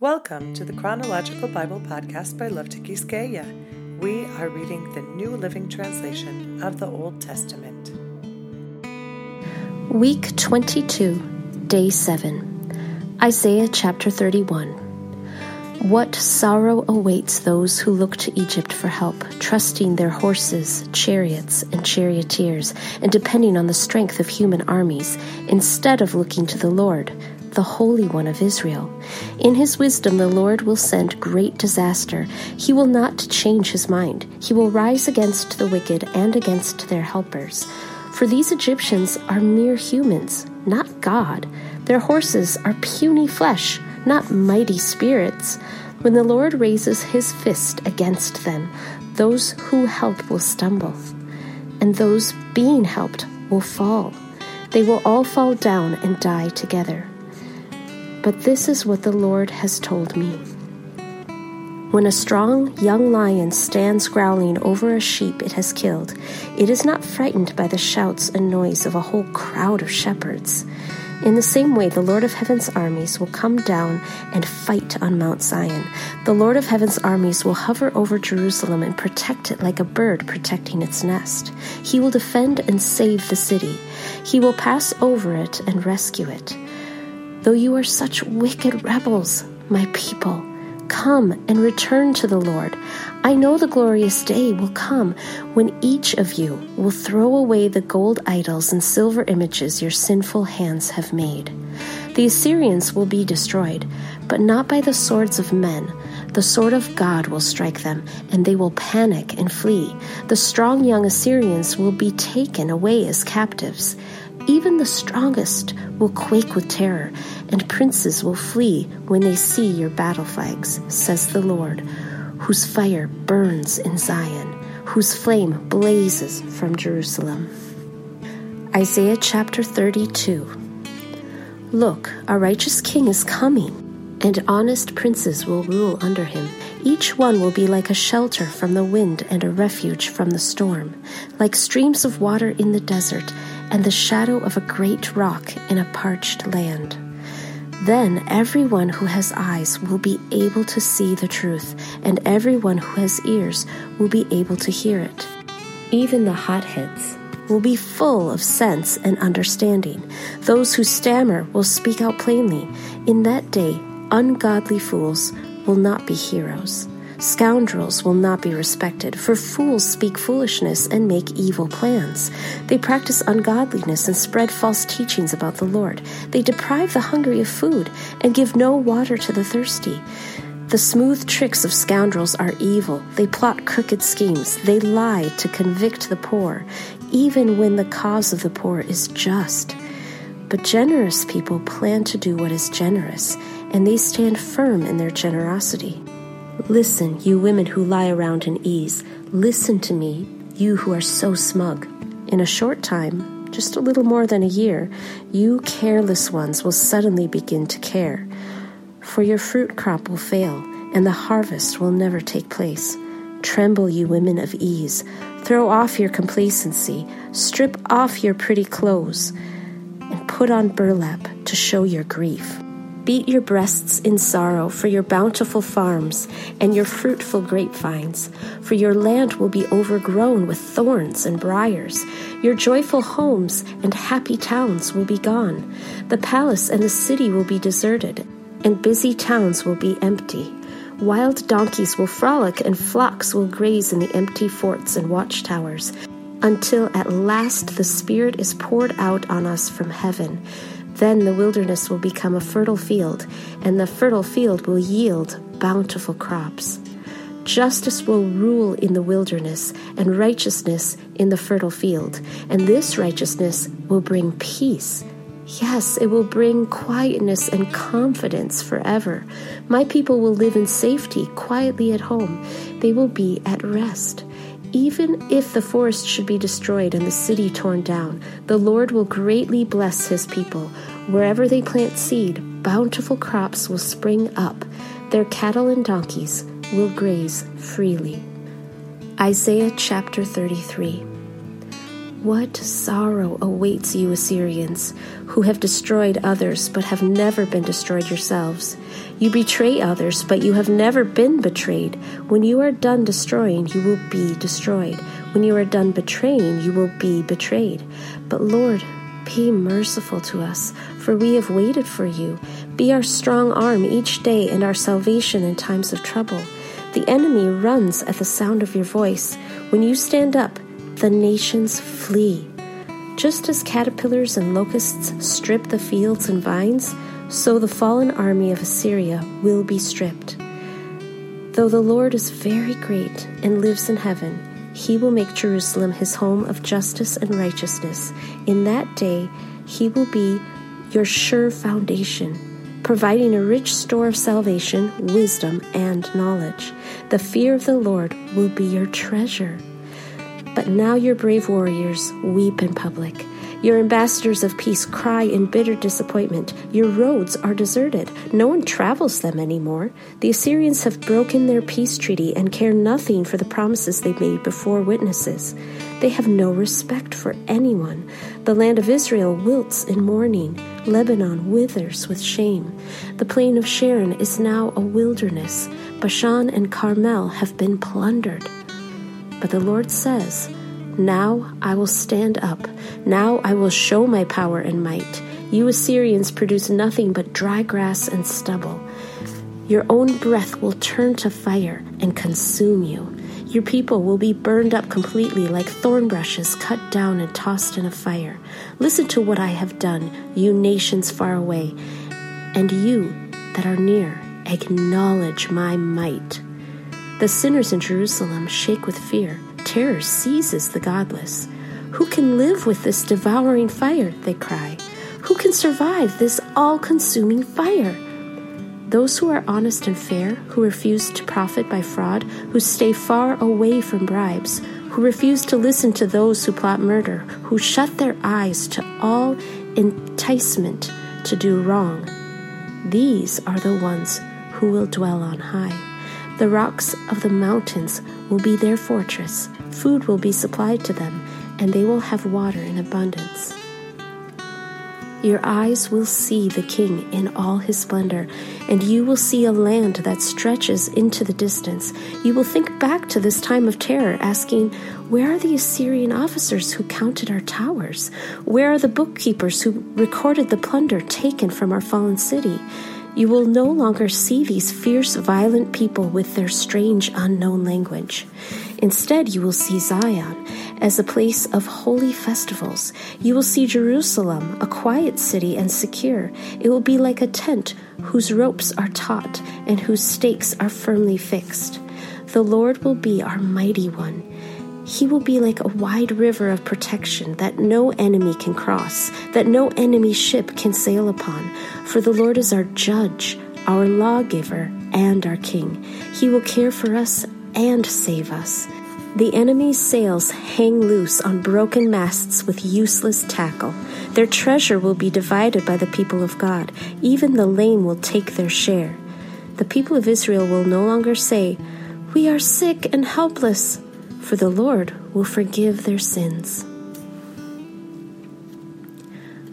Welcome to the Chronological Bible Podcast by Love to Quisqueya. We are reading the New Living Translation of the Old Testament. Week 22, Day 7. Isaiah chapter 31. What sorrow awaits those who look to Egypt for help, trusting their horses, chariots, and charioteers, and depending on the strength of human armies, instead of looking to the Lord the Holy One of Israel. In his wisdom, the Lord will send great disaster. He will not change his mind. He will rise against the wicked and against their helpers. For these Egyptians are mere humans, not God. Their horses are puny flesh, not mighty spirits. When the Lord raises his fist against them, those who help will stumble, and those being helped will fall. They will all fall down and die together. But this is what the Lord has told me. When a strong young lion stands growling over a sheep it has killed, it is not frightened by the shouts and noise of a whole crowd of shepherds. In the same way, the Lord of Heaven's armies will come down and fight on Mount Zion. The Lord of Heaven's armies will hover over Jerusalem and protect it like a bird protecting its nest. He will defend and save the city. He will pass over it and rescue it. Though you are such wicked rebels, my people, come and return to the Lord. I know the glorious day will come when each of you will throw away the gold idols and silver images your sinful hands have made. The Assyrians will be destroyed, but not by the swords of men. The sword of God will strike them, and they will panic and flee. The strong young Assyrians will be taken away as captives. Even the strongest will quake with terror, and princes will flee when they see your battle flags, says the Lord, whose fire burns in Zion, whose flame blazes from Jerusalem. Isaiah chapter 32 Look, a righteous king is coming, and honest princes will rule under him. Each one will be like a shelter from the wind and a refuge from the storm, like streams of water in the desert and the shadow of a great rock in a parched land. Then everyone who has eyes will be able to see the truth, and everyone who has ears will be able to hear it. Even the hotheads will be full of sense and understanding. Those who stammer will speak out plainly. In that day, ungodly fools will not be heroes. Scoundrels will not be respected, for fools speak foolishness and make evil plans. They practice ungodliness and spread false teachings about the Lord. They deprive the hungry of food and give no water to the thirsty. The smooth tricks of scoundrels are evil. They plot crooked schemes. They lie to convict the poor, even when the cause of the poor is just. But generous people plan to do what is generous, and they stand firm in their generosity. Listen, you women who lie around in ease. Listen to me, you who are so smug. In a short time, just a little more than a year, you careless ones will suddenly begin to care. For your fruit crop will fail, and the harvest will never take place. Tremble, you women of ease. Throw off your complacency. Strip off your pretty clothes, and put on burlap to show your grief. Beat your breasts in sorrow for your bountiful farms and your fruitful grapevines, for your land will be overgrown with thorns and briers. Your joyful homes and happy towns will be gone. The palace and the city will be deserted, and busy towns will be empty. Wild donkeys will frolic, and flocks will graze in the empty forts and watchtowers, until at last the Spirit is poured out on us from heaven then the wilderness will become a fertile field, and the fertile field will yield bountiful crops. Justice will rule in the wilderness, and righteousness in the fertile field, and this righteousness will bring peace. Yes, it will bring quietness and confidence forever. My people will live in safety, quietly at home. They will be at rest. Even if the forest should be destroyed and the city torn down, the Lord will greatly bless his people. Wherever they plant seed, bountiful crops will spring up. Their cattle and donkeys will graze freely. Isaiah chapter 33. What sorrow awaits you, Assyrians, who have destroyed others but have never been destroyed yourselves. You betray others, but you have never been betrayed. When you are done destroying, you will be destroyed. When you are done betraying, you will be betrayed. But Lord, be merciful to us, for we have waited for you. Be our strong arm each day and our salvation in times of trouble. The enemy runs at the sound of your voice. When you stand up, the nations flee. Just as caterpillars and locusts strip the fields and vines, so the fallen army of Assyria will be stripped. Though the Lord is very great and lives in heaven, he will make Jerusalem his home of justice and righteousness. In that day, he will be your sure foundation, providing a rich store of salvation, wisdom, and knowledge. The fear of the Lord will be your treasure. But now your brave warriors weep in public. Your ambassadors of peace cry in bitter disappointment. Your roads are deserted. No one travels them anymore. The Assyrians have broken their peace treaty and care nothing for the promises they made before witnesses. They have no respect for anyone. The land of Israel wilts in mourning. Lebanon withers with shame. The plain of Sharon is now a wilderness. Bashan and Carmel have been plundered. But the Lord says, now I will stand up. Now I will show my power and might. You Assyrians produce nothing but dry grass and stubble. Your own breath will turn to fire and consume you. Your people will be burned up completely like thorn brushes cut down and tossed in a fire. Listen to what I have done, you nations far away, and you that are near, acknowledge my might. The sinners in Jerusalem shake with fear terror seizes the godless. Who can live with this devouring fire? They cry. Who can survive this all consuming fire? Those who are honest and fair, who refuse to profit by fraud, who stay far away from bribes, who refuse to listen to those who plot murder, who shut their eyes to all enticement to do wrong. These are the ones who will dwell on high. The rocks of the mountains will be their fortress. Food will be supplied to them, and they will have water in abundance. Your eyes will see the King in all his splendor, and you will see a land that stretches into the distance. You will think back to this time of terror, asking, Where are the Assyrian officers who counted our towers? Where are the bookkeepers who recorded the plunder taken from our fallen city? You will no longer see these fierce, violent people with their strange, unknown language. Instead, you will see Zion as a place of holy festivals. You will see Jerusalem, a quiet city and secure. It will be like a tent whose ropes are taut and whose stakes are firmly fixed. The Lord will be our mighty one. He will be like a wide river of protection that no enemy can cross, that no enemy ship can sail upon. For the Lord is our judge, our lawgiver, and our king. He will care for us and save us. The enemy's sails hang loose on broken masts with useless tackle. Their treasure will be divided by the people of God. Even the lame will take their share. The people of Israel will no longer say, We are sick and helpless for the Lord will forgive their sins.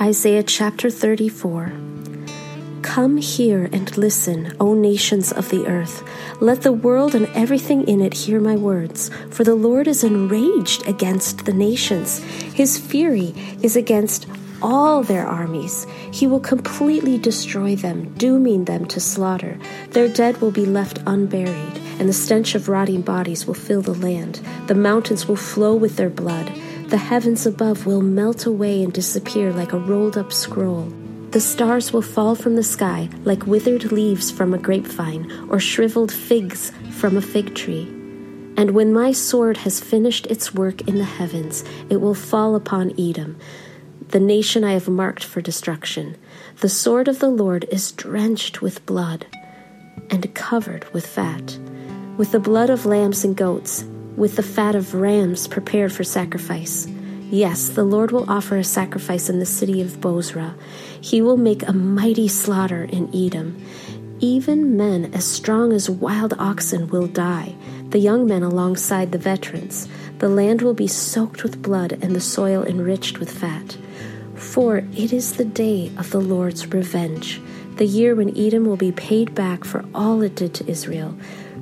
Isaiah chapter 34 Come here and listen, O nations of the earth. Let the world and everything in it hear my words. For the Lord is enraged against the nations. His fury is against all their armies. He will completely destroy them, dooming them to slaughter. Their dead will be left unburied, and the stench of rotting bodies will fill the land. The mountains will flow with their blood. The heavens above will melt away and disappear like a rolled up scroll. The stars will fall from the sky like withered leaves from a grapevine or shriveled figs from a fig tree. And when my sword has finished its work in the heavens, it will fall upon Edom the nation I have marked for destruction. The sword of the Lord is drenched with blood and covered with fat, with the blood of lambs and goats, with the fat of rams prepared for sacrifice. Yes, the Lord will offer a sacrifice in the city of Bozrah. He will make a mighty slaughter in Edom. Even men as strong as wild oxen will die, the young men alongside the veterans. The land will be soaked with blood and the soil enriched with fat. For it is the day of the Lord's revenge, the year when Edom will be paid back for all it did to Israel.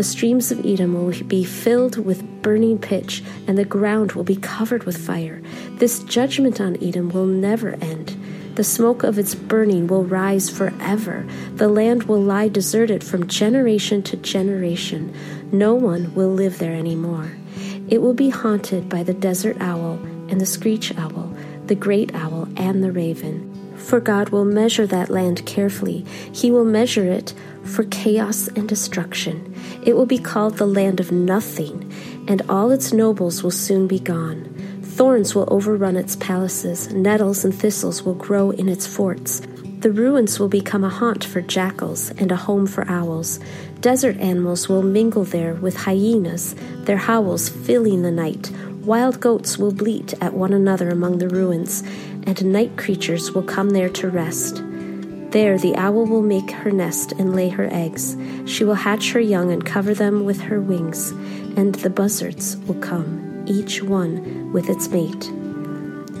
The streams of Edom will be filled with burning pitch, and the ground will be covered with fire. This judgment on Edom will never end. The smoke of its burning will rise forever. The land will lie deserted from generation to generation. No one will live there anymore. It will be haunted by the desert owl and the screech owl, the great owl and the raven. For God will measure that land carefully. He will measure it for chaos and destruction. It will be called the land of nothing, and all its nobles will soon be gone. Thorns will overrun its palaces, nettles and thistles will grow in its forts. The ruins will become a haunt for jackals and a home for owls. Desert animals will mingle there with hyenas, their howls filling the night. Wild goats will bleat at one another among the ruins, and night creatures will come there to rest. There the owl will make her nest and lay her eggs. She will hatch her young and cover them with her wings, and the buzzards will come, each one with its mate.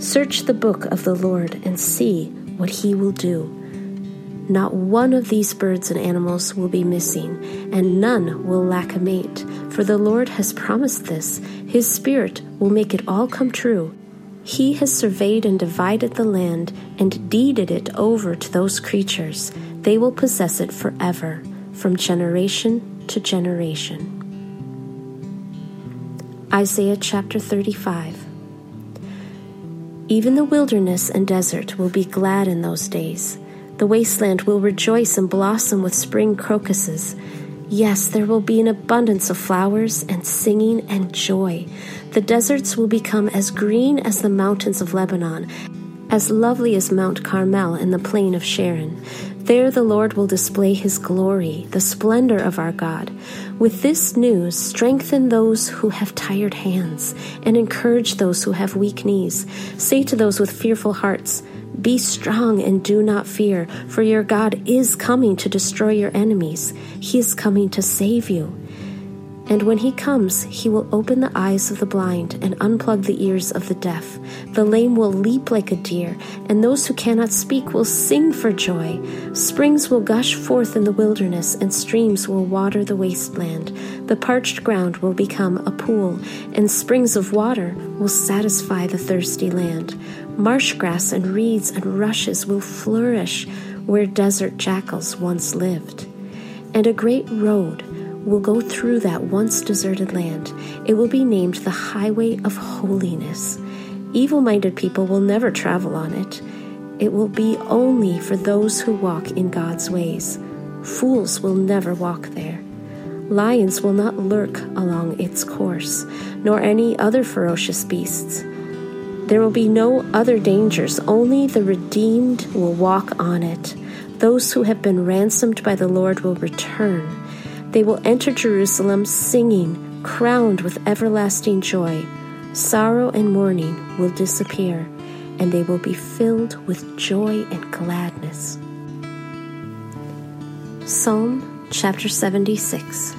Search the book of the Lord and see what he will do. Not one of these birds and animals will be missing, and none will lack a mate, for the Lord has promised this. His Spirit will make it all come true. He has surveyed and divided the land and deeded it over to those creatures. They will possess it forever, from generation to generation. Isaiah chapter 35 Even the wilderness and desert will be glad in those days. The wasteland will rejoice and blossom with spring crocuses. Yes, there will be an abundance of flowers and singing and joy. The deserts will become as green as the mountains of Lebanon, as lovely as Mount Carmel in the plain of Sharon. There the Lord will display his glory, the splendor of our God. With this news, strengthen those who have tired hands and encourage those who have weak knees. Say to those with fearful hearts, be strong and do not fear, for your God is coming to destroy your enemies. He is coming to save you. And when he comes, he will open the eyes of the blind and unplug the ears of the deaf. The lame will leap like a deer, and those who cannot speak will sing for joy. Springs will gush forth in the wilderness, and streams will water the wasteland. The parched ground will become a pool, and springs of water will satisfy the thirsty land. Marsh grass and reeds and rushes will flourish where desert jackals once lived. And a great road will go through that once deserted land. It will be named the Highway of Holiness. Evil minded people will never travel on it. It will be only for those who walk in God's ways. Fools will never walk there. Lions will not lurk along its course, nor any other ferocious beasts. There will be no other dangers, only the redeemed will walk on it. Those who have been ransomed by the Lord will return. They will enter Jerusalem singing, crowned with everlasting joy. Sorrow and mourning will disappear, and they will be filled with joy and gladness. Psalm chapter 76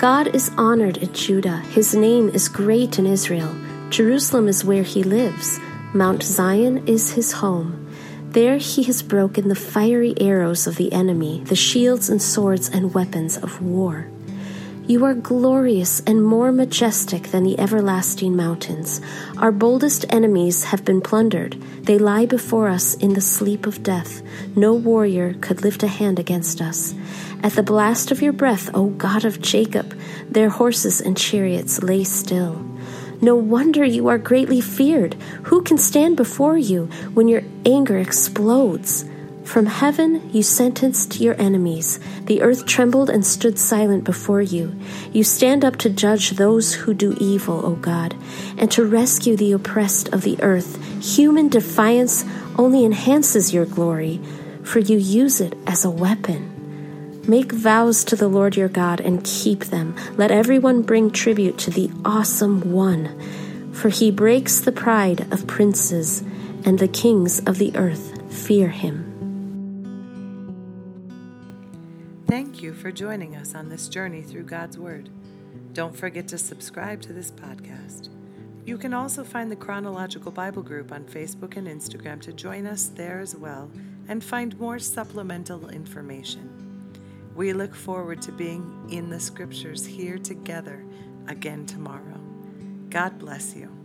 God is honored in Judah, his name is great in Israel. Jerusalem is where he lives, Mount Zion is his home. There he has broken the fiery arrows of the enemy, the shields and swords and weapons of war. You are glorious and more majestic than the everlasting mountains. Our boldest enemies have been plundered. They lie before us in the sleep of death. No warrior could lift a hand against us. At the blast of your breath, O God of Jacob, their horses and chariots lay still. No wonder you are greatly feared. Who can stand before you when your anger explodes? From heaven you sentenced your enemies. The earth trembled and stood silent before you. You stand up to judge those who do evil, O God, and to rescue the oppressed of the earth. Human defiance only enhances your glory, for you use it as a weapon. Make vows to the Lord your God and keep them. Let everyone bring tribute to the awesome one, for he breaks the pride of princes, and the kings of the earth fear him. Thank you for joining us on this journey through God's Word. Don't forget to subscribe to this podcast. You can also find the Chronological Bible Group on Facebook and Instagram to join us there as well and find more supplemental information. We look forward to being in the scriptures here together again tomorrow. God bless you.